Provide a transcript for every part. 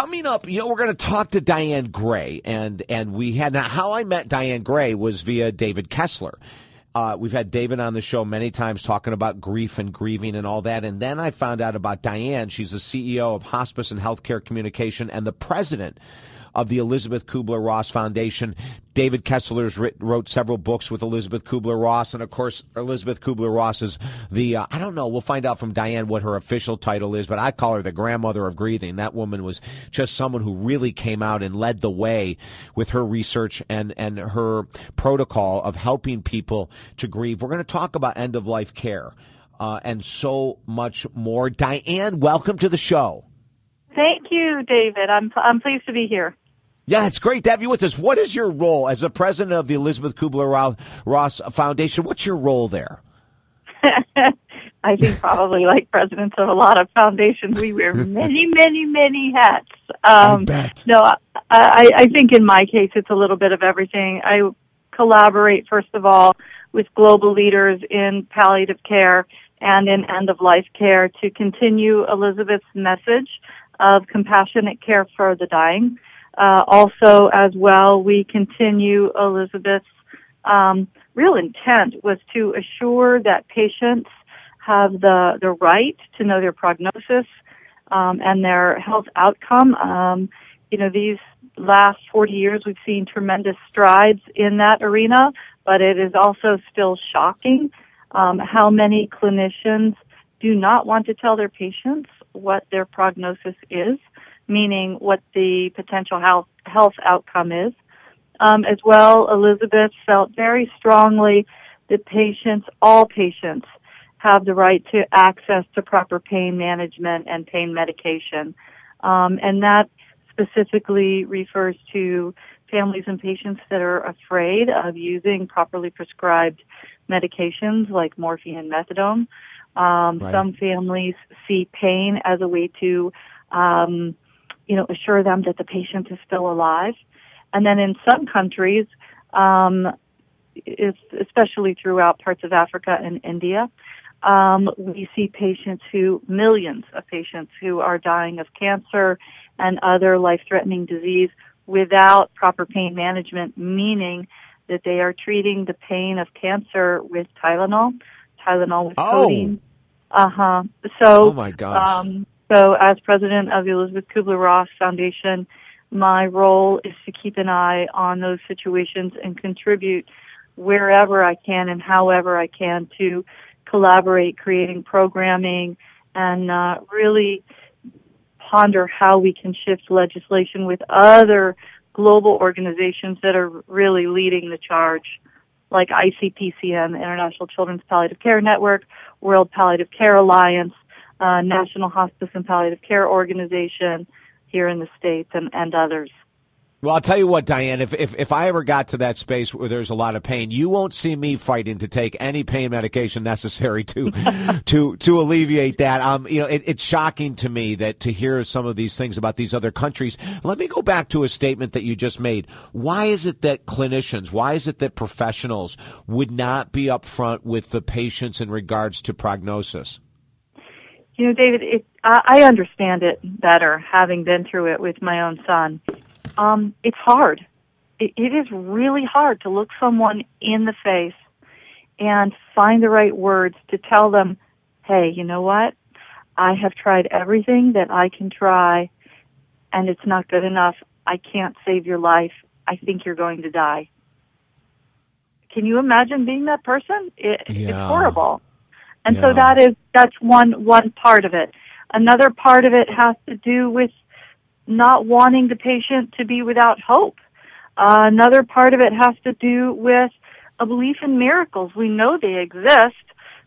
coming up, you know, we're going to talk to Diane Gray, and and we had now how I met Diane Gray was via David Kessler. Uh, we've had David on the show many times talking about grief and grieving and all that. And then I found out about Diane. She's the CEO of Hospice and Healthcare Communication and the president of the Elizabeth Kubler Ross Foundation. David Kessler's writ, wrote several books with Elizabeth Kubler Ross, and of course, Elizabeth Kubler Ross is the uh, I don't know. We'll find out from Diane what her official title is, but I call her the grandmother of grieving. That woman was just someone who really came out and led the way with her research and and her protocol of helping people to grieve. We're going to talk about end of life care. Uh, and so much more. Diane, welcome to the show. Thank you, David. I'm I'm pleased to be here. Yeah, it's great to have you with us. What is your role as the president of the Elizabeth Kubler Ross Foundation? What's your role there? I think probably like presidents of a lot of foundations, we wear many, many, many hats. Um, I bet. No, I, I think in my case, it's a little bit of everything. I collaborate, first of all, with global leaders in palliative care and in end of life care to continue Elizabeth's message of compassionate care for the dying uh, also, as well, we continue Elizabeth's um, real intent was to assure that patients have the the right to know their prognosis um, and their health outcome. Um, you know, these last 40 years, we've seen tremendous strides in that arena, but it is also still shocking um, how many clinicians do not want to tell their patients what their prognosis is meaning what the potential health, health outcome is. Um, as well, Elizabeth felt very strongly that patients, all patients, have the right to access to proper pain management and pain medication. Um, and that specifically refers to families and patients that are afraid of using properly prescribed medications like morphine and methadone. Um, right. Some families see pain as a way to um, you know, assure them that the patient is still alive. And then in some countries, um, especially throughout parts of Africa and India, um, we see patients who, millions of patients who are dying of cancer and other life-threatening disease without proper pain management, meaning that they are treating the pain of cancer with Tylenol, Tylenol with oh. codeine. Uh huh. So, oh my gosh. Um, so as president of the Elizabeth Kubler-Ross Foundation, my role is to keep an eye on those situations and contribute wherever I can and however I can to collaborate, creating programming, and uh, really ponder how we can shift legislation with other global organizations that are really leading the charge, like ICPCN, International Children's Palliative Care Network, World Palliative Care Alliance, uh, National Hospice and Palliative Care Organization here in the States and, and others. Well, I'll tell you what, Diane, if, if, if I ever got to that space where there's a lot of pain, you won't see me fighting to take any pain medication necessary to, to, to alleviate that. Um, you know, it, it's shocking to me that to hear some of these things about these other countries. Let me go back to a statement that you just made. Why is it that clinicians, why is it that professionals would not be upfront with the patients in regards to prognosis? You know, David, it, I, I understand it better having been through it with my own son. Um, it's hard. It, it is really hard to look someone in the face and find the right words to tell them, hey, you know what? I have tried everything that I can try and it's not good enough. I can't save your life. I think you're going to die. Can you imagine being that person? It, yeah. It's horrible. And yeah. so that is, that's one, one part of it. Another part of it has to do with not wanting the patient to be without hope. Uh, another part of it has to do with a belief in miracles. We know they exist.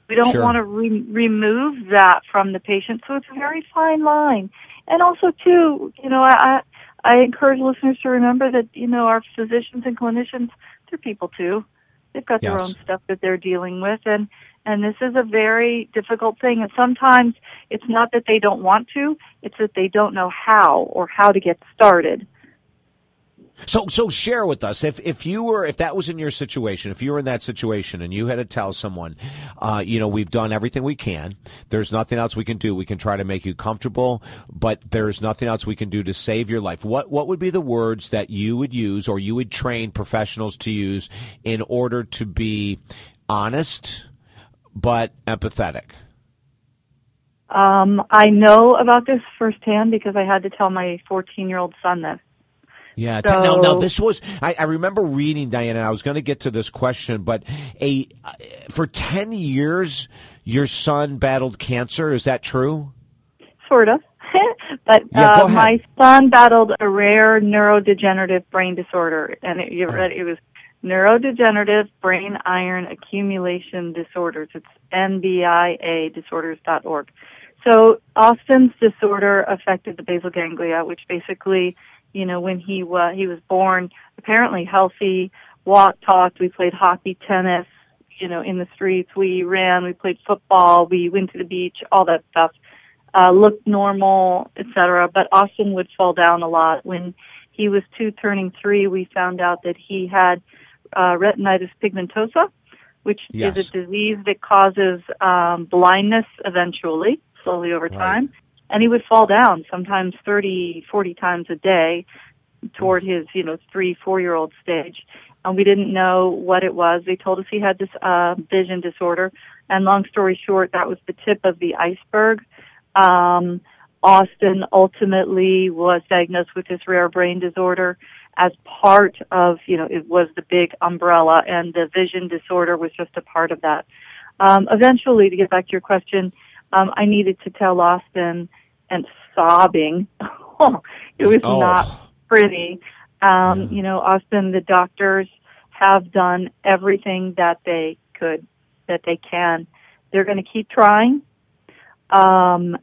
We don't sure. want to re- remove that from the patient. So it's a very fine line. And also too, you know, I, I encourage listeners to remember that, you know, our physicians and clinicians, they're people too. They've got yes. their own stuff that they're dealing with and and this is a very difficult thing. And sometimes it's not that they don't want to, it's that they don't know how or how to get started. So, so share with us if if you were if that was in your situation, if you were in that situation and you had to tell someone, uh, you know, we've done everything we can. There's nothing else we can do. We can try to make you comfortable, but there's nothing else we can do to save your life. What what would be the words that you would use or you would train professionals to use in order to be honest but empathetic? Um, I know about this firsthand because I had to tell my 14 year old son this. Yeah. So, now, now this was. I, I remember reading Diana. I was going to get to this question, but a for ten years, your son battled cancer. Is that true? Sort of. but yeah, uh, my son battled a rare neurodegenerative brain disorder, and it, you read it was neurodegenerative brain iron accumulation disorders. It's NBIA disorders.org. So Austin's disorder affected the basal ganglia, which basically you know, when he was he was born, apparently healthy, walked, talked. We played hockey, tennis, you know, in the streets. We ran, we played football, we went to the beach, all that stuff. Uh, looked normal, etc. But Austin would fall down a lot. When he was two, turning three, we found out that he had uh, retinitis pigmentosa, which yes. is a disease that causes um, blindness eventually, slowly over time. Right and he would fall down sometimes 30, 40 times a day toward his, you know, three, four year old stage. And we didn't know what it was. They told us he had this uh, vision disorder. And long story short, that was the tip of the iceberg. Um, Austin ultimately was diagnosed with this rare brain disorder as part of, you know, it was the big umbrella and the vision disorder was just a part of that. Um, eventually, to get back to your question, um, I needed to tell Austin and sobbing. it was oh. not pretty. Um, You know, Austin, the doctors have done everything that they could, that they can. They're going to keep trying. Um,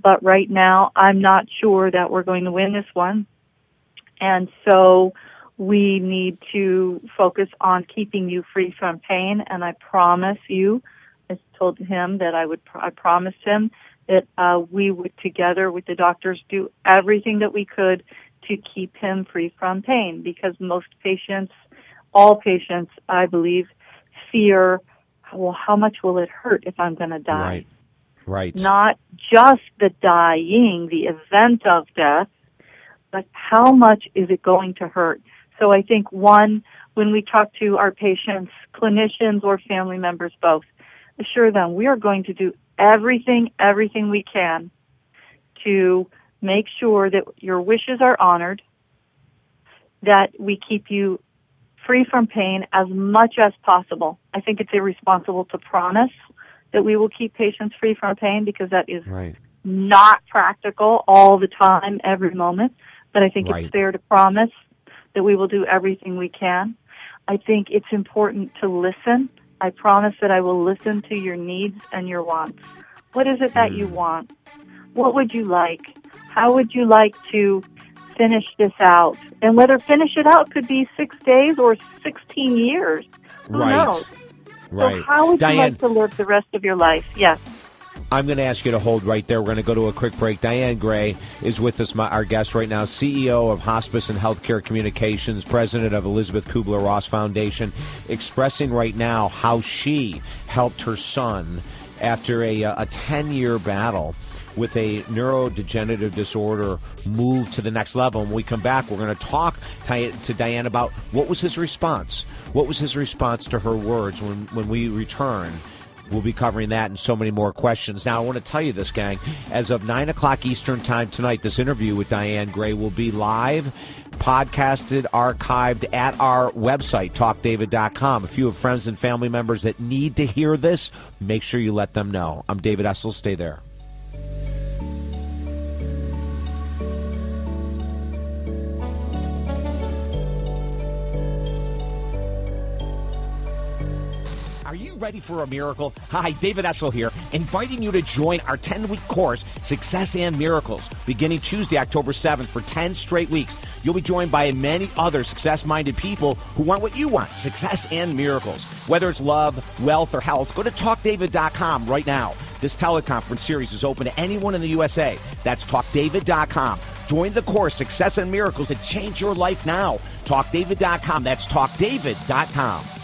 but right now, I'm not sure that we're going to win this one. And so we need to focus on keeping you free from pain. And I promise you, I told him that I would, I promised him that uh, we would together with the doctors do everything that we could to keep him free from pain because most patients, all patients, I believe, fear, well, how much will it hurt if I'm going to die? Right. Right. Not just the dying, the event of death, how much is it going to hurt? So I think one, when we talk to our patients, clinicians or family members both, assure them we are going to do everything, everything we can to make sure that your wishes are honored, that we keep you free from pain as much as possible. I think it's irresponsible to promise that we will keep patients free from pain because that is right. not practical all the time, every moment. But I think right. it's fair to promise that we will do everything we can. I think it's important to listen I promise that I will listen to your needs and your wants. What is it that you hmm. want? What would you like? How would you like to finish this out? And whether finish it out could be six days or 16 years. Who right. knows? Right. So how would Diane, you like to live the rest of your life? Yes. I'm going to ask you to hold right there. We're going to go to a quick break. Diane Gray is with us, my, our guest right now, CEO of Hospice and Healthcare Communications, president of Elizabeth Kubler Ross Foundation, expressing right now how she helped her son after a, uh, a 10 year battle with a neurodegenerative disorder move to the next level. And when we come back, we're going to talk to Diane about what was his response. What was his response to her words when, when we return? We'll be covering that and so many more questions. Now, I want to tell you this, gang. As of 9 o'clock Eastern Time tonight, this interview with Diane Gray will be live, podcasted, archived at our website, talkdavid.com. If you have friends and family members that need to hear this, make sure you let them know. I'm David Essel. Stay there. Ready for a miracle? Hi, David Essel here, inviting you to join our 10 week course, Success and Miracles, beginning Tuesday, October 7th for 10 straight weeks. You'll be joined by many other success minded people who want what you want success and miracles. Whether it's love, wealth, or health, go to talkdavid.com right now. This teleconference series is open to anyone in the USA. That's talkdavid.com. Join the course, Success and Miracles, to change your life now. TalkDavid.com. That's TalkDavid.com.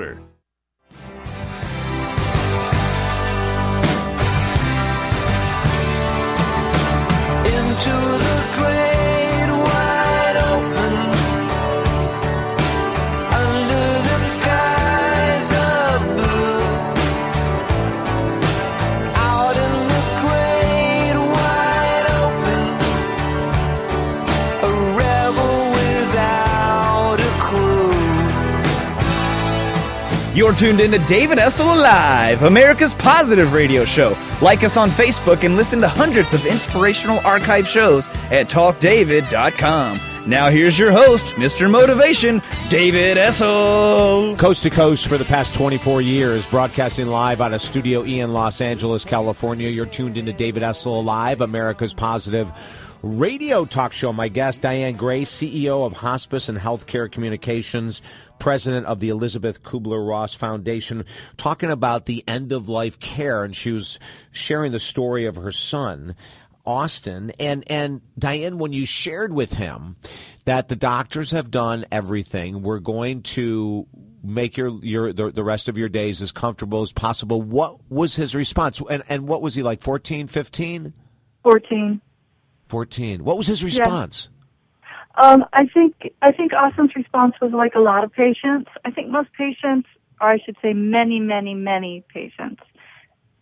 Into the great You're tuned in to David Essel Live, America's positive radio show. Like us on Facebook and listen to hundreds of inspirational archive shows at talkdavid.com. Now here's your host, Mr. Motivation, David Essel. Coast to coast for the past 24 years, broadcasting live out of Studio E in Los Angeles, California. You're tuned into David Essel Live, America's positive radio talk show. My guest, Diane Gray, CEO of Hospice and Healthcare Communications, president of the Elizabeth Kubler Ross Foundation, talking about the end of life care. And she was sharing the story of her son. Austin and and Diane when you shared with him that the doctors have done everything we're going to make your your the, the rest of your days as comfortable as possible what was his response and and what was he like 14 15 14. 14 what was his response Um, I think I think Austin's response was like a lot of patients. I think most patients, or I should say, many, many, many patients,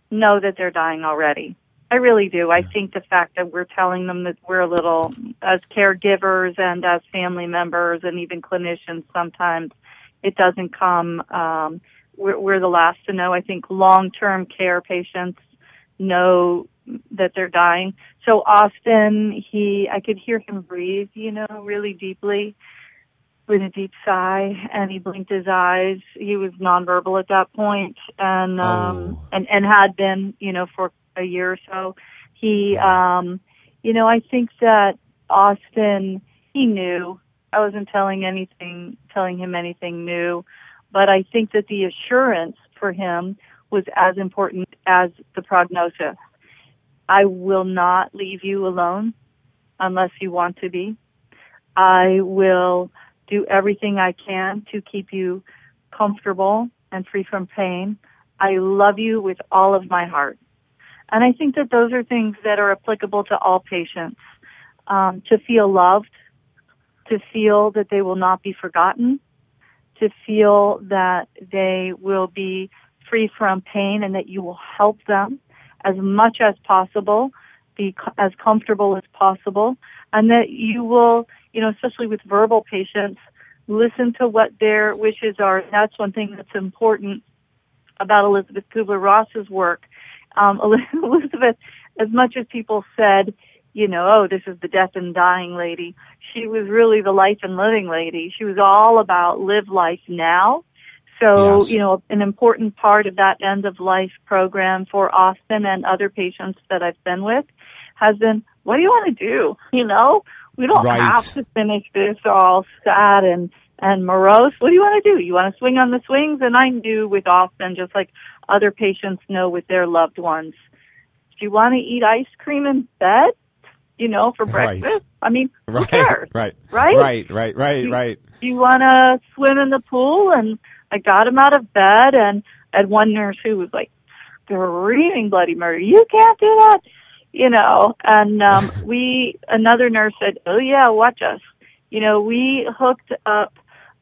know that they're dying already. I really do. I think the fact that we're telling them that we're a little, as caregivers and as family members and even clinicians, sometimes it doesn't come. Um, we're, we're the last to know. I think long-term care patients know that they're dying. So Austin, he, I could hear him breathe, you know, really deeply with a deep sigh and he blinked his eyes. He was nonverbal at that point and, um, Oh. and, and had been, you know, for a year or so. He, um, you know, I think that Austin, he knew I wasn't telling anything, telling him anything new, but I think that the assurance for him was as important as the prognosis. I will not leave you alone unless you want to be. I will do everything I can to keep you comfortable and free from pain. I love you with all of my heart. And I think that those are things that are applicable to all patients. Um, to feel loved, to feel that they will not be forgotten, to feel that they will be free from pain and that you will help them as much as possible, be co- as comfortable as possible, and that you will, you know, especially with verbal patients, listen to what their wishes are. That's one thing that's important about Elizabeth Kubler Ross's work. Um, Elizabeth, as much as people said, you know, oh, this is the death and dying lady, she was really the life and living lady. She was all about live life now. So, Yes. you know, an important part of that end of life program for Austin and other patients that I've been with has been, what do you want to do? You know, we don't Right. have to finish this all sad and, and morose. What do you want to do? You want to swing on the swings? And I knew with Austin, just like other patients know with their loved ones, do you want to eat ice cream in bed? You know, for Right. breakfast? I mean, who right cares? right Right? right right right You- right do you want to swim in the pool? And I got him out of bed, and I had one nurse who was like screaming bloody murder. You can't do that, you know. And um, we, another nurse said, "Oh yeah, watch us." You know, we hooked up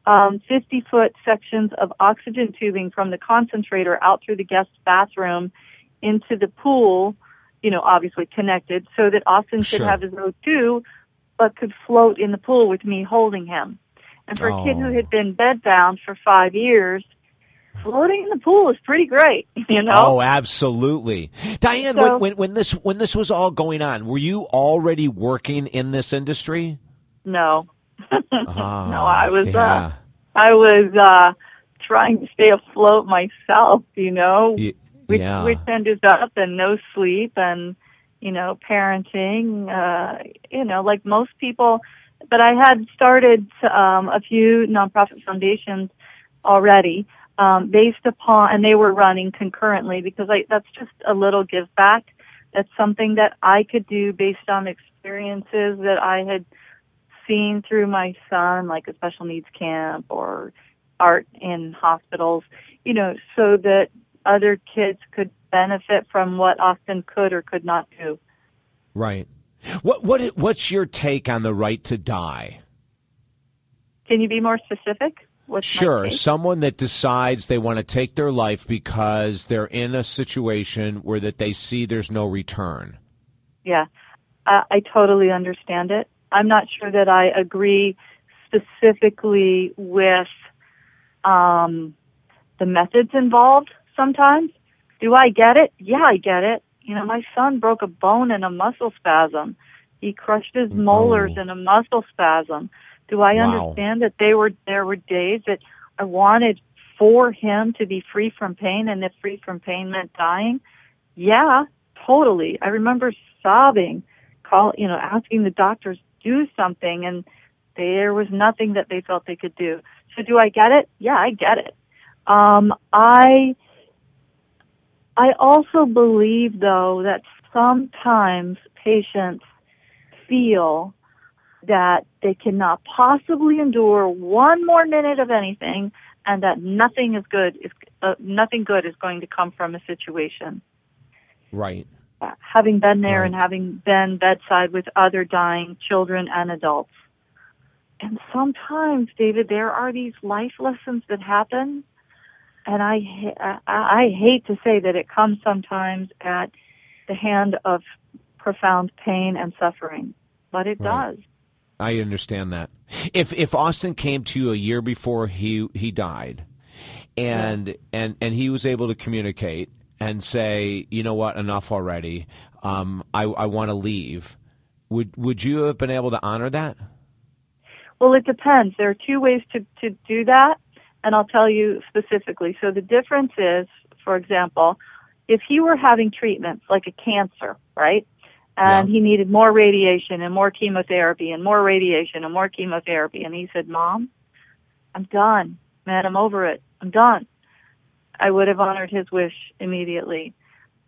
um, 50 foot sections of oxygen tubing from the concentrator out through the guest bathroom into the pool. You know, obviously connected, so that Austin could Sure. have his O2, but could float in the pool with me holding him. And for a kid Oh. who had been bedbound for five years, floating in the pool is pretty great, you know. Oh, absolutely, Diane. So- when, when when this when this was all going on, were you already working in this industry? No, Ah, no, I was yeah. uh, I was uh, trying to stay afloat myself, you know, Y- which yeah. which ended up in no sleep and you know parenting, uh, you know, like most people. But I had started um, a few nonprofit foundations already. Um, based upon, and they were running concurrently because I, that's just a little give back. That's something that I could do based on experiences that I had seen through my son, like a special needs camp or art in hospitals, you know, so that other kids could benefit from what Austin could or could not do. Right. What what what's your take on the right to die? Can you be more specific? What's Sure, someone that decides they want to take their life because they're in a situation where that they see there's no return. Yeah, I, I totally understand it. I'm not sure that I agree specifically with um, the methods involved sometimes. Do I get it? Yeah, I get it. You know, my son broke a bone in a muscle spasm. He crushed his molars in a muscle spasm. Do I Wow. understand that they were there were days that I wanted for him to be free from pain and if free from pain meant dying? Yeah, totally. I remember sobbing, call, you know, asking the doctors do something and there was nothing that they felt they could do. So do I get it? Yeah, I get it. Um, I, I also believe though that sometimes patients feel that they cannot possibly endure one more minute of anything and that nothing is good is uh, nothing good is going to come from a situation Right. uh, having been there Right. and having been bedside with other dying children and adults. And sometimes, David, there are these life lessons that happen, and I I I hate to say that it comes sometimes at the hand of profound pain and suffering, but it Right. does. I understand that. If if Austin came to you a year before he he died, and and and he was able to communicate and say, you know what, enough already. Um, I I want to leave. Would would you have been able to honor that? Well, it depends. There are two ways to, to do that, and I'll tell you specifically. So the difference is, for example, if he were having treatments like a cancer, right? And Yeah. he needed more radiation and more chemotherapy and more radiation and more chemotherapy. And he said, Mom, I'm done. Man, I'm over it. I'm done. I would have honored his wish immediately.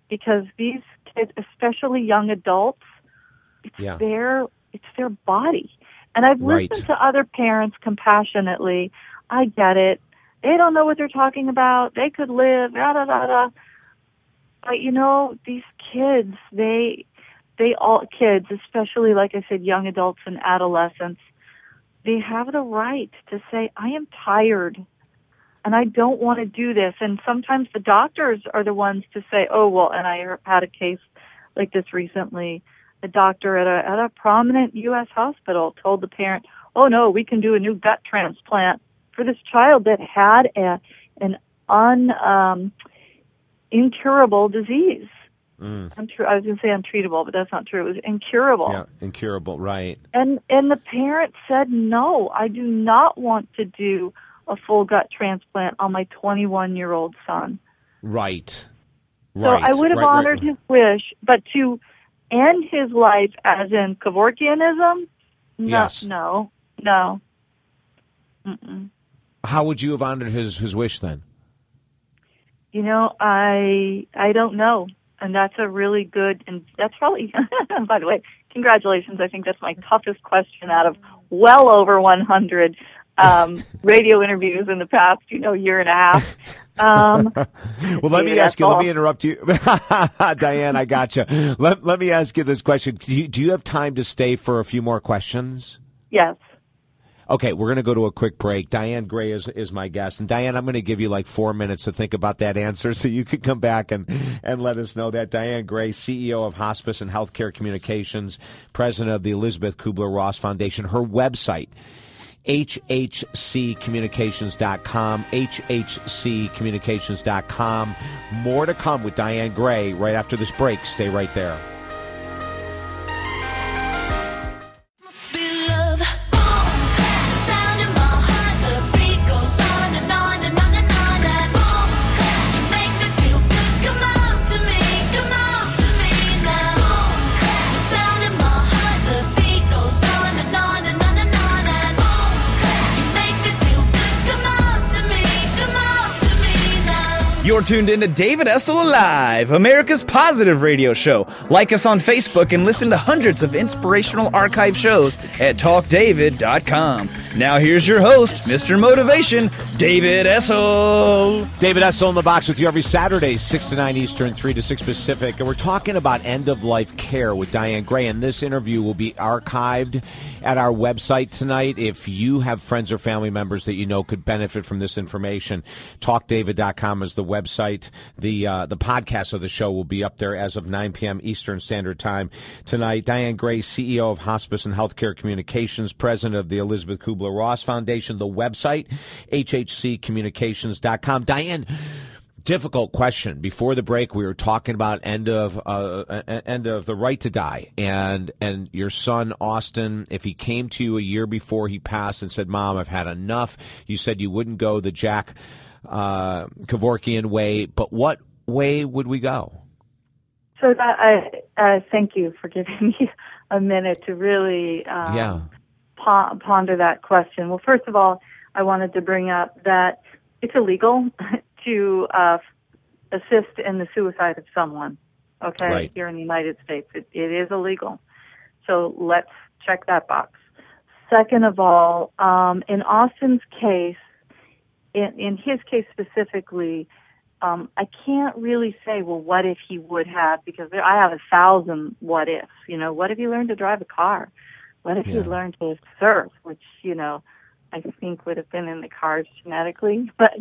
Because these kids, especially young adults, it's Yeah. their it's their body. And I've Right. listened to other parents compassionately. I get it. They don't know what they're talking about. They could live, da da da da. But you know, these kids, they they all kids, especially like I said, young adults and adolescents, they have the right to say, I am tired and I don't want to do this. And sometimes the doctors are the ones to say, oh, well, and I had a case like this recently. A doctor at a, at a prominent U.S. hospital told the parent, oh, no, we can do a new gut transplant for this child that had a, an un, um, incurable disease. Untre- I was going to say untreatable, but that's not true. It was incurable. Yeah, incurable. Right. And and the parent said, "No, I do not want to do a full gut transplant on my 21 year old son." Right. Right. So I would have right, honored right. his wish, but to end his life as in Kevorkianism, no, Yes. no, no. Mm-mm. How would you have honored his his wish then? You know, I I don't know, and that's a really good, and that's probably. by the way, congratulations! I think that's my toughest question out of well over 100 um, radio interviews in the past, you know, year and a half. Um, Well, let me ask you. that's Let me interrupt you, Diane. I got you. Let Let me ask you this question. Do you, do you have time to stay for a few more questions? yes. Okay, we're going to go to a quick break. Diane Gray is, is my guest. And Diane, I'm going to give you like four minutes to think about that answer so you can come back and, and let us know that. Diane Gray, CEO of Hospice and Healthcare Communications, president of the Elizabeth Kubler Ross Foundation. Her website hhccommunications.com, hhccommunications.com. More to come with Diane Gray right after this break. Stay right there. You're tuned in to David Essel Alive, America's positive radio show. Like us on Facebook and listen to hundreds of inspirational archive shows at talkdavid.com. Now here's your host, Mr. Motivation, David Essel. David Essel in the box with you every Saturday, 6 to 9 Eastern, 3 to 6 Pacific. And we're talking about end of life care with Diane Gray. And this interview will be archived at our website tonight. If you have friends or family members that you know could benefit from this information, talkdavid.com is the website. The, uh, the podcast of the show will be up there as of 9 p.m. Eastern Standard Time tonight. Diane Gray, CEO of Hospice and Healthcare Communications, president of the Elizabeth Kubler Ross Foundation, the website, hhccommunications.com. Diane, difficult question. Before the break, we were talking about end of uh, uh, end of the right to die, and and your son Austin. If he came to you a year before he passed and said, "Mom, I've had enough," you said you wouldn't go the Jack uh, Kevorkian way. But what way would we go? So that I uh, thank you for giving me a minute to really um, Yeah. po- ponder that question. Well, first of all, I wanted to bring up that it's illegal to uh, assist in the suicide of someone. Okay, Right. here in the United States, it, it is illegal. So let's check that box. Second of all, um, in Austin's case, in, in his case specifically, um, I can't really say, well, what if he would have? Because there, I have a thousand what ifs. You know, what if he learned to drive a car? What if he learned to surf? Which you know, I think would have been in the cards genetically. But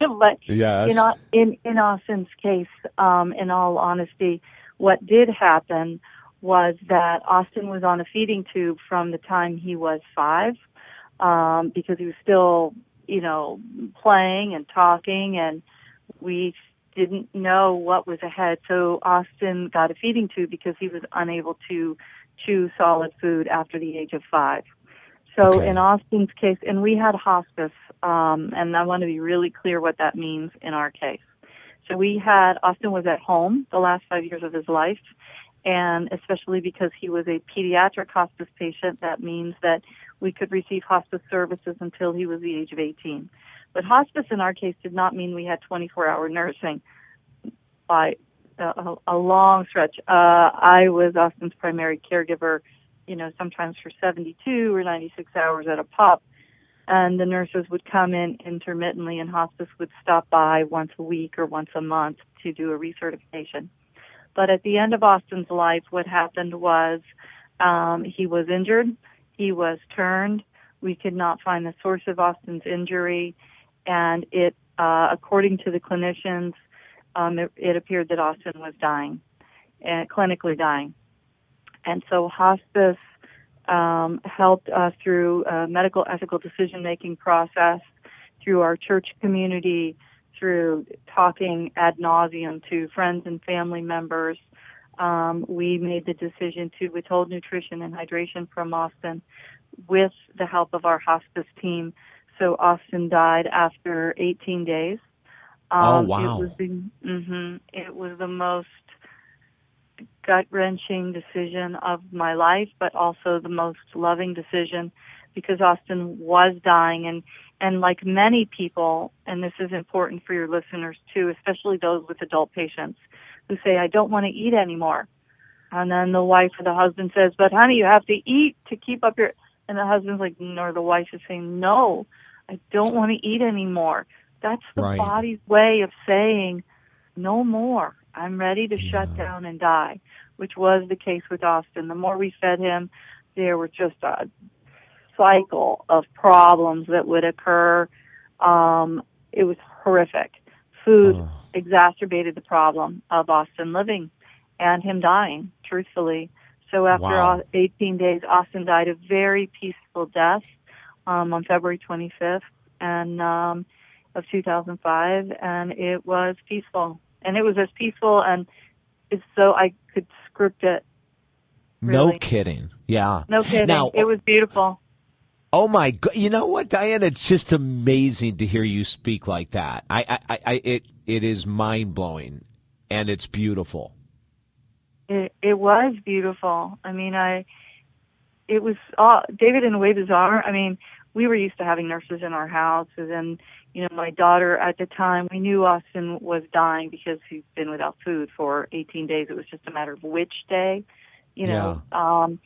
but Yes. know, in in Austin's case, um, in all honesty, what did happen was that Austin was on a feeding tube from the time he was five, um, because he was still, you know, playing and talking, and we didn't know what was ahead. So Austin got a feeding tube because he was unable to chew solid food after the age of five. So Okay. in Austin's case, and we had hospice, um, and I want to be really clear what that means in our case. So we had Austin was at home the last five years of his life, and especially because he was a pediatric hospice patient, that means that we could receive hospice services until he was the age of 18. But hospice in our case did not mean we had 24-hour nursing by a, a long stretch. Uh, I was Austin's primary caregiver, you know, sometimes for 72 or 96 hours at a pop. And the nurses would come in intermittently, and hospice would stop by once a week or once a month to do a recertification. But at the end of Austin's life, what happened was um, he was injured, he was turned. We could not find the source of Austin's injury, and it, uh, according to the clinicians, um, it, it appeared that Austin was dying, and clinically dying. And so hospice um, helped us through a medical ethical decision making process, through our church community, through talking ad nauseum to friends and family members. Um, we made the decision to withhold nutrition and hydration from Austin with the help of our hospice team. So Austin died after 18 days. Oh, Um, wow. It was the, hmm it was the most gut wrenching decision of my life, but also the most loving decision because Austin was dying and and like many people, and this is important for your listeners too, especially those with adult patients who say, I don't want to eat anymore. And then the wife or the husband says, But honey, you have to eat to keep up your and the husband's like, or the wife is saying, No, I don't want to eat anymore. That's the Right. body's way of saying, No more. I'm ready to shut down and die, which was the case with Austin. The more we fed him, there were just a cycle of problems that would occur. Um, it was horrific. Food Oh. exacerbated the problem of Austin living and him dying, truthfully. So after Wow. 18 days, Austin died a very peaceful death um, on February 25th and um, of 2005, and it was peaceful. And it was as peaceful and though I could script it. No kidding. Yeah. No kidding. Now, it was beautiful. Oh my god! You know what, Diane? It's just amazing to hear you speak like that. I, I, I, it, it is mind blowing, and it's beautiful. It, it was beautiful. I mean, I, it was all, David in a way bizarre. I mean, we were used to having nurses in our house, and then, you know, my daughter at the time, we knew Austin was dying because he'd been without food for 18 days. It was just a matter of which day, you know. Um,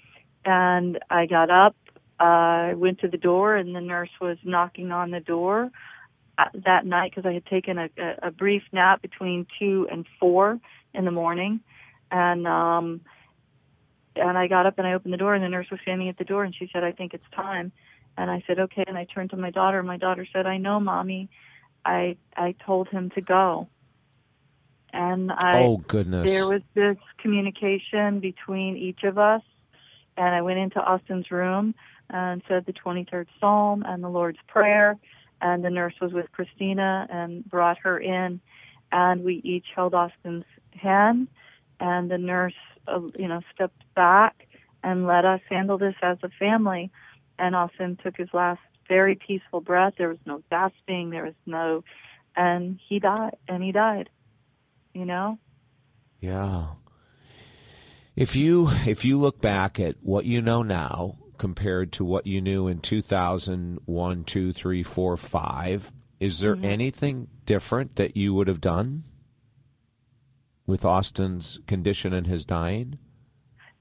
and I got up, I went to the door, and the nurse was knocking on the door uh, that night because I had taken a, a, a brief nap between two and four in the morning and um and I got up and I opened the door and the nurse was standing at the door and she said, I think it's time. And I said, okay. And I turned to my daughter and my daughter said, I know, mommy. I, I told him to go. And I, oh goodness! there was this communication between each of us. And I went into Austin's room and said the 23rd Psalm and the Lord's Prayer. And the nurse was with Christina and brought her in. And we each held Austin's hand. And the nurse, uh, you know, stepped back and let us handle this as a family. And Austin took his last very peaceful breath. There was no gasping. There was no, and he died. And he died. You know? Yeah. If you if you look back at what you know now compared to what you knew in 2001, 2, 3, 4, 5, is there mm-hmm. anything different that you would have done with Austin's condition and his dying?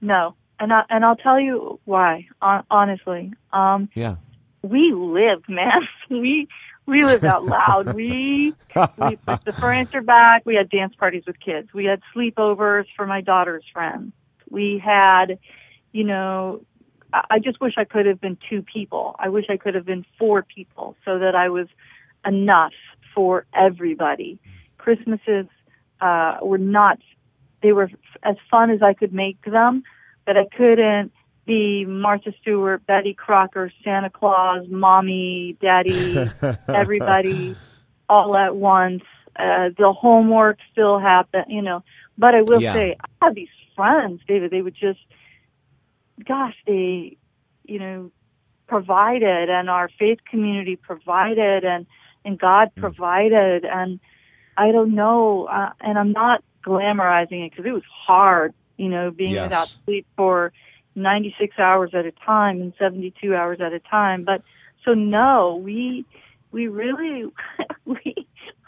No, and I, and I'll tell you why. hon- Honestly, um, Yeah. we lived, man. We we lived out loud. we we put the furniture back. We had dance parties with kids. We had sleepovers for my daughter's friends. We had, you know, I I just wish I could have been two people. I wish I could have been four people so that I was enough for everybody. Christmases uh, were not, they were f- as fun as I could make them, but I couldn't be Martha Stewart, Betty Crocker, Santa Claus, Mommy, Daddy, everybody all at once. Uh, the homework still happened, you know. But I will Yeah. say, I have these friends, David, they would just, gosh, they, you know, provided and our faith community provided and, and God Mm. provided. And I don't know, uh, and I'm not glamorizing it because it was hard, you know, being Yes. without sleep for 96 hours at a time and 72 hours at a time. But so no, we, we really, we,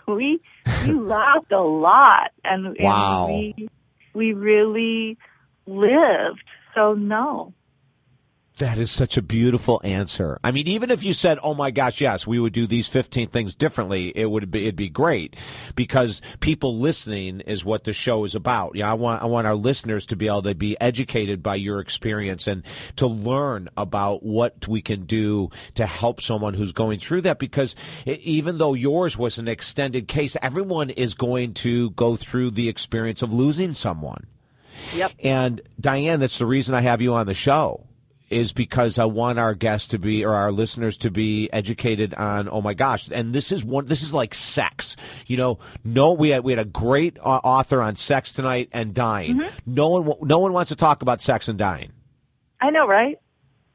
we, we laughed a lot and, Wow. and we, we really lived. So no. That is such a beautiful answer. I mean, even if you said, "Oh my gosh, yes, we would do these 15 things differently," it would be it'd be great because people listening is what the show is about. Yeah, I want I want our listeners to be able to be educated by your experience and to learn about what we can do to help someone who's going through that because even though yours was an extended case, everyone is going to go through the experience of losing someone. Yep. And Diane, that's the reason I have you on the show is because I want our guests to be or our listeners to be educated on oh my gosh and this is one this is like sex you know no we had we had a great uh, author on sex tonight and dying no one no one wants to talk about sex and dying I know, right?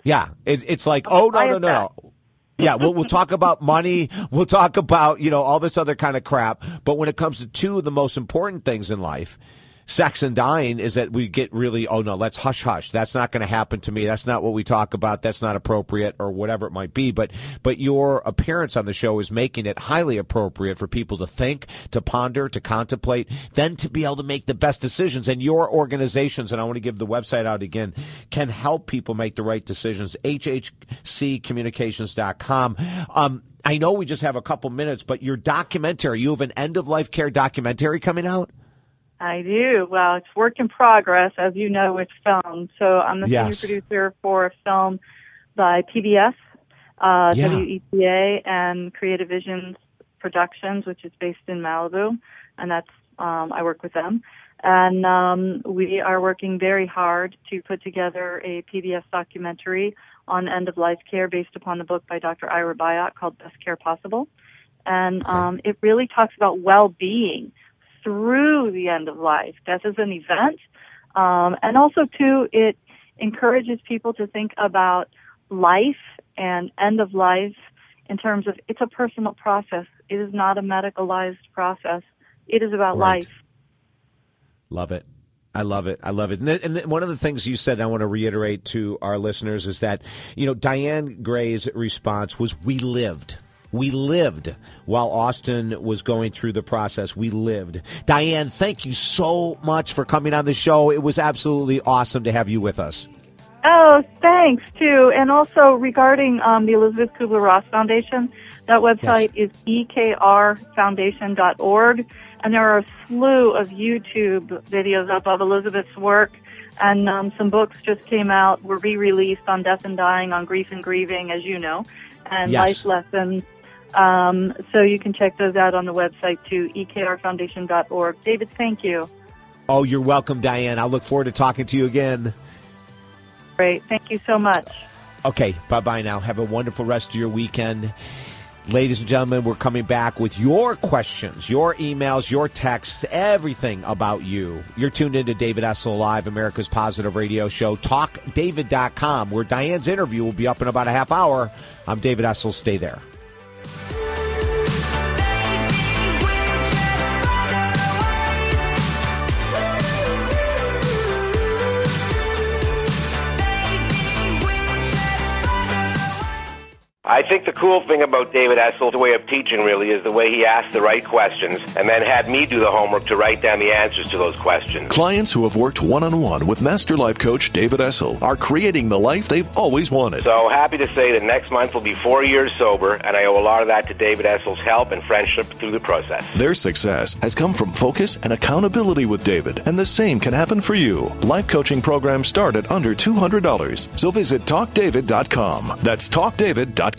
yeah it, it's like oh no why no is no no yeah, we'll, we'll talk about money. We'll talk about, you know, all this other kind of crap. But when it comes to two of the most important things in life, sex and dying, is that we get really, oh no, let's hush hush. That's not going to happen to me. That's not what we talk about. That's not appropriate or whatever it might be. But, but your appearance on the show is making it highly appropriate for people to think, to ponder, to contemplate, then to be able to make the best decisions. And your organizations, and I want to give the website out again, can help people make the right decisions. HHCcommunications.com. Um, I know we just have a couple minutes, but your documentary, you have an end of life care documentary coming out? I do. Well, it's work in progress, as you know, with film. So I'm the Yes. senior producer for a film by PBS, uh, Yeah. WETA, and Creative Visions Productions, which is based in Malibu, and that's um, I work with them. And um, we are working very hard to put together a PBS documentary on end of life care based upon the book by Dr. Ira Byock called Best Care Possible. And um, it really talks about well being through the end of life. Death is an event. Um, and also, too, it encourages people to think about life and end of life in terms of it's a personal process. It is not a medicalized process. It is about Right. life. Love it. I love it. I love it. And, th- and th- one of the things you said, I want to reiterate to our listeners, is that you know Diane Gray's response was, "We lived." We lived while Austin was going through the process. We lived. Diane, thank you so much for coming on the show. It was absolutely awesome to have you with us. Oh, thanks too. And also regarding um, the Elizabeth Kubler Ross Foundation, that website is E ekrfoundation.org, and there are a slew of YouTube videos up of Elizabeth's work. And um, some books just came out, were re-released on death and dying, on grief and grieving, as you know, and Yes. life lessons. Um, so you can check those out on the website too, E ekrfoundation.org. David, thank you. Oh, you're welcome, Diane. I look forward to talking to you again. Great. Thank you so much. Okay, bye bye now. Have a wonderful rest of your weekend. Ladies and gentlemen, we're coming back with your questions, your emails, your texts, everything about you. You're tuned into David Essel Live, America's Positive Radio Show, talkdavid.com, where Diane's interview will be up in about a half hour. I'm David Essel. Stay there. Bye. I think the cool thing about David Essel's way of teaching really is the way he asked the right questions and then had me do the homework to write down the answers to those questions. Clients who have worked one on one with Master Life Coach David Essel are creating the life they've always wanted. So happy to say that next month will be four years sober, and I owe a lot of that to David Essel's help and friendship through the process. Their success has come from focus and accountability with David, and the same can happen for you. Life coaching programs start at under $200, so visit talkdavid.com. That's talkdavid.com.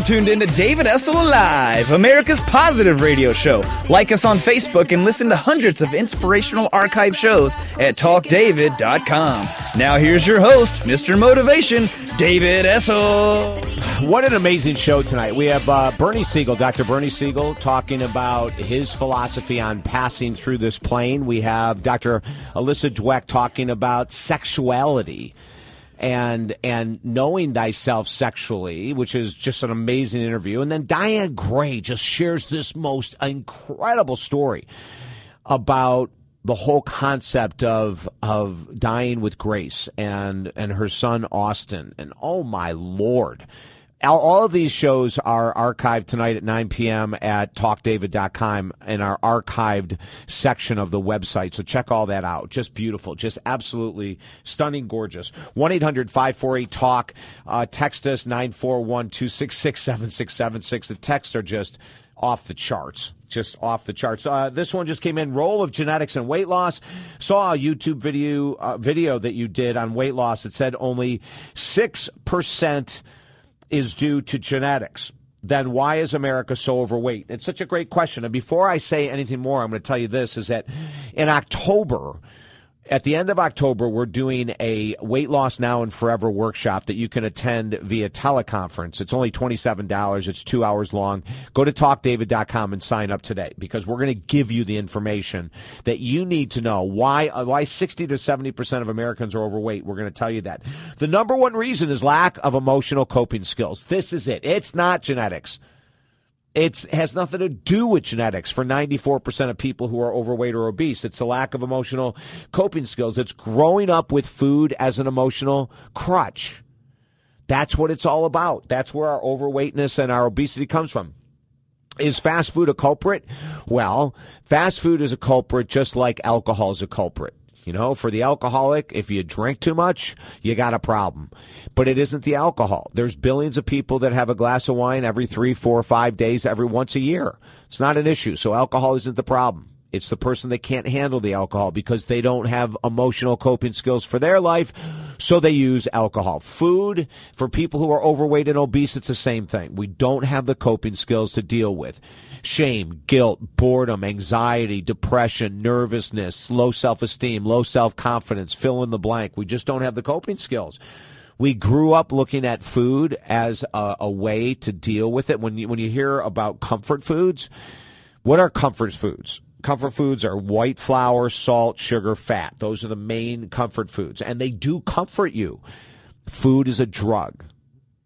You're tuned in to David Essel Alive, America's positive radio show. Like us on Facebook and listen to hundreds of inspirational archive shows at talkdavid.com. Now here's your host, Mr. Motivation, David Essel. What an amazing show tonight. We have uh, Bernie Siegel, Dr. Bernie Siegel, talking about his philosophy on passing through this plane. We have Dr. Alyssa Dweck talking about sexuality and and knowing thyself sexually, which is just an amazing interview. And then Diane Gray just shares this most incredible story about the whole concept of of dying with grace and and her son Austin and oh my lord all, all of these shows are archived tonight at 9 p.m. at talkdavid.com in our archived section of the website. So check all that out. Just beautiful. Just absolutely stunning, gorgeous. 1 800 548 TALK. Uh, text us 941 266 7676. The texts are just off the charts. Just off the charts. Uh, this one just came in. Role of genetics and weight loss. Saw a YouTube video uh, video that you did on weight loss. It said only six percent is due to genetics. then why is America so overweight? It's such a great question. And before I say anything more, I'm going to tell you this is that in October, at the end of October, we're doing a weight loss now and forever workshop that you can attend via teleconference. It's only $27. It's two hours long. Go to talkdavid.com and sign up today because we're going to give you the information that you need to know why, why 60 to 70% of Americans are overweight. We're going to tell you that. The number one reason is lack of emotional coping skills. This is it. It's not genetics. It has nothing to do with genetics for 94% of people who are overweight or obese. It's a lack of emotional coping skills. It's growing up with food as an emotional crutch. That's what it's all about. That's where our overweightness and our obesity comes from. Is fast food a culprit? Well, fast food is a culprit just like alcohol is a culprit. You know, for the alcoholic, if you drink too much, you got a problem. But it isn't the alcohol. There's billions of people that have a glass of wine every three, four, five days, every once a year. It's not an issue. So alcohol isn't the problem. It's the person that can't handle the alcohol because they don't have emotional coping skills for their life, so they use alcohol. Food, for people who are overweight and obese, it's the same thing. We don't have the coping skills to deal with shame, guilt, boredom, anxiety, depression, nervousness, low self esteem, low self confidence, fill in the blank. We just don't have the coping skills. We grew up looking at food as a, a way to deal with it. When you, when you hear about comfort foods, what are comfort foods? Comfort foods are white flour, salt, sugar, fat. Those are the main comfort foods, and they do comfort you. Food is a drug.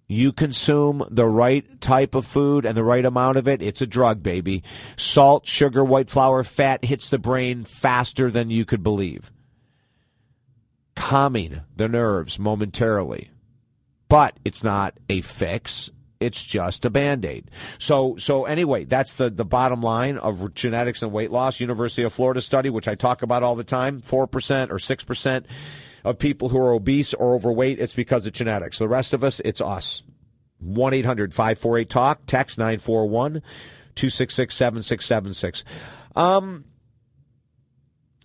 You consume the right type of food and the right amount of it, it's a drug, baby. Salt, sugar, white flour, fat hits the brain faster than you could believe, calming the nerves momentarily. But it's not a fix. It's just a band-aid. So so anyway, that's the, the bottom line of genetics and weight loss. University of Florida study, which I talk about all the time, four percent or six percent of people who are obese or overweight, it's because of genetics. The rest of us, it's us. 1 800 548 TALK, text 941 266 7676. Um,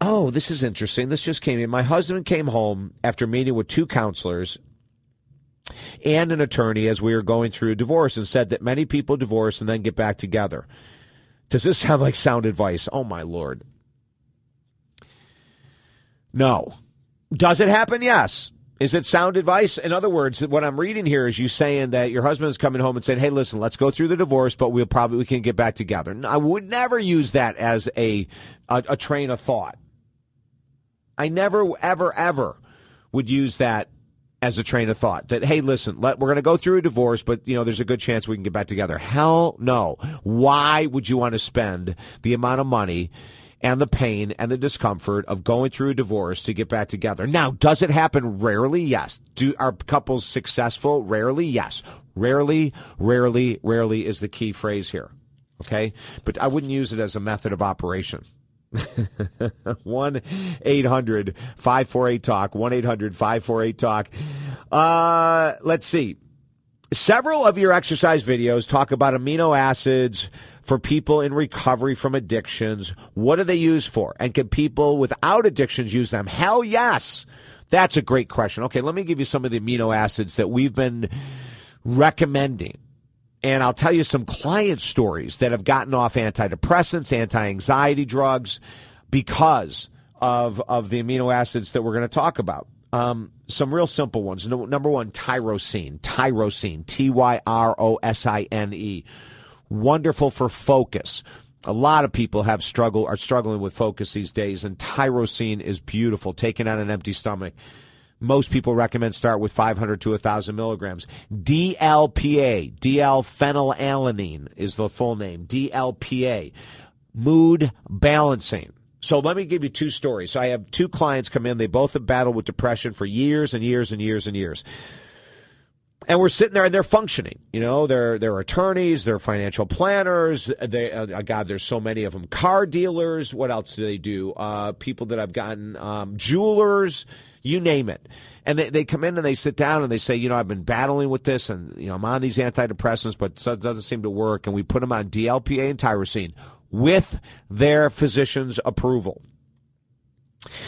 oh, this is interesting. This just came in. My husband came home after meeting with two counselors and an attorney as we were going through a divorce and said that many people divorce and then get back together. Does this sound like sound advice? Oh, my Lord. No. Does it happen? Yes. Is it sound advice? In other words, what I'm reading here is you saying that your husband is coming home and saying, "Hey, listen, let's go through the divorce, but we'll probably we can get back together." I would never use that as a, a a train of thought. I never, ever, ever would use that as a train of thought. That hey, listen, let, we're going to go through a divorce, but you know, there's a good chance we can get back together. Hell no. Why would you want to spend the amount of money? And the pain and the discomfort of going through a divorce to get back together. Now, does it happen rarely? Yes. Do are couples successful? Rarely? Yes. Rarely, rarely, rarely is the key phrase here. Okay? But I wouldn't use it as a method of operation. 1 800 548 Talk. 1 800 548 Talk. Uh, let's see. Several of your exercise videos talk about amino acids for people in recovery from addictions. What are they used for? And can people without addictions use them? Hell yes. That's a great question. Okay, let me give you some of the amino acids that we've been recommending. And I'll tell you some client stories that have gotten off antidepressants, anti anxiety drugs because of, of the amino acids that we're going to talk about. Um, some real simple ones. No, number one, tyrosine. Tyrosine. T Y R O S I N E. Wonderful for focus. A lot of people have struggle are struggling with focus these days, and tyrosine is beautiful. Taken on an empty stomach. Most people recommend start with 500 to 1,000 milligrams. DLPA, DL phenylalanine is the full name. DLPA, mood balancing. So let me give you two stories. So I have two clients come in. They both have battled with depression for years and years and years and years. And we're sitting there and they're functioning. You know, they're they're attorneys, they're financial planners. They, uh, God, there's so many of them. Car dealers. What else do they do? Uh, people that I've gotten, um, jewelers, you name it. And they, they come in and they sit down and they say, you know, I've been battling with this and, you know, I'm on these antidepressants, but it doesn't seem to work. And we put them on DLPA and tyrosine with their physician's approval.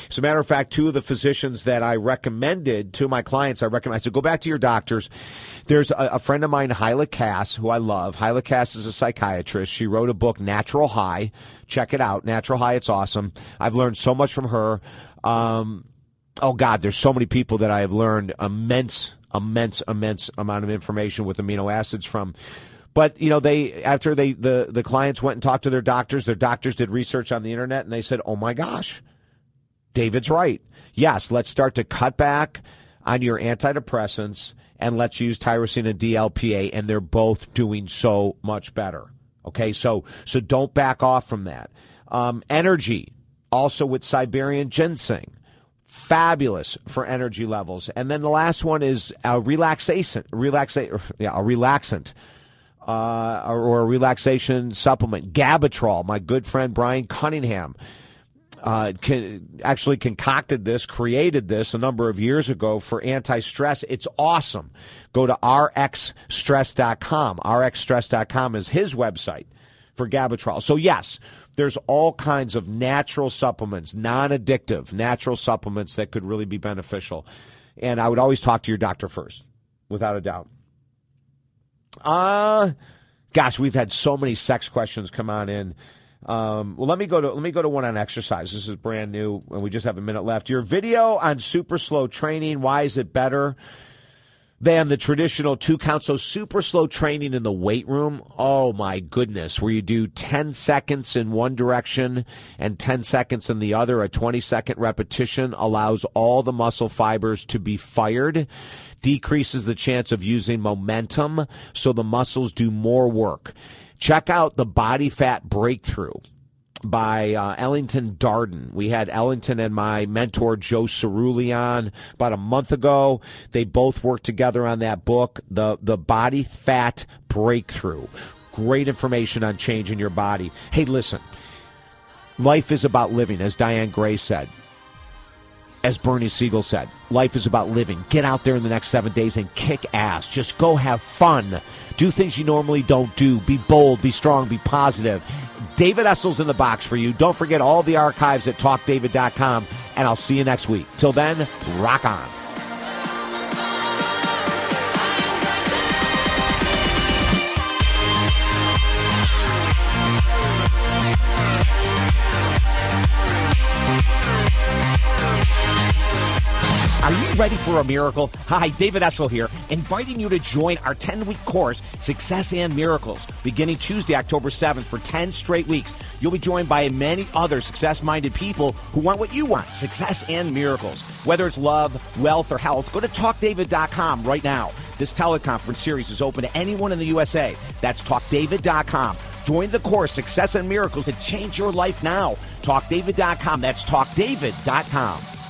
As a matter of fact, two of the physicians that I recommended to my clients, I recommend, I said, go back to your doctors. There's a, a friend of mine, Hyla Cass, who I love. Hyla Cass is a psychiatrist. She wrote a book, Natural High. Check it out. Natural High, it's awesome. I've learned so much from her. Um, oh, God, there's so many people that I have learned immense, immense, immense amount of information with amino acids from. But you know, they after they the the clients went and talked to their doctors. Their doctors did research on the internet, and they said, "Oh my gosh, David's right. Yes, let's start to cut back on your antidepressants and let's use tyrosine and DLPA, and they're both doing so much better. Okay, so so don't back off from that. Um, energy, also with Siberian ginseng, fabulous for energy levels. And then the last one is a relaxation, relaxa, yeah, a relaxant. Uh, or, or a relaxation supplement, Gabatrol. My good friend Brian Cunningham uh, can, actually concocted this, created this a number of years ago for anti-stress. It's awesome. Go to rxstress.com. rxstress.com is his website for Gabatrol. So yes, there's all kinds of natural supplements, non-addictive natural supplements that could really be beneficial. And I would always talk to your doctor first, without a doubt. Uh gosh, we've had so many sex questions come on in. Um, well, let me go to let me go to one on exercise. This is brand new, and we just have a minute left. Your video on super slow training. Why is it better than the traditional two count? So super slow training in the weight room. Oh my goodness, where you do ten seconds in one direction and ten seconds in the other. A twenty second repetition allows all the muscle fibers to be fired. Decreases the chance of using momentum, so the muscles do more work. Check out the Body Fat Breakthrough by uh, Ellington Darden. We had Ellington and my mentor Joe Cirulli on about a month ago. They both worked together on that book, the the Body Fat Breakthrough. Great information on changing your body. Hey, listen. Life is about living, as Diane Gray said. As Bernie Siegel said, life is about living. Get out there in the next seven days and kick ass. Just go have fun. Do things you normally don't do. Be bold, be strong, be positive. David Essel's in the box for you. Don't forget all the archives at talkdavid.com, and I'll see you next week. Till then, rock on. Ready for a miracle? Hi, David Essel here, inviting you to join our 10 week course, Success and Miracles, beginning Tuesday, October 7th for 10 straight weeks. You'll be joined by many other success minded people who want what you want success and miracles. Whether it's love, wealth, or health, go to talkdavid.com right now. This teleconference series is open to anyone in the USA. That's talkdavid.com. Join the course, Success and Miracles, to change your life now. Talkdavid.com. That's talkdavid.com.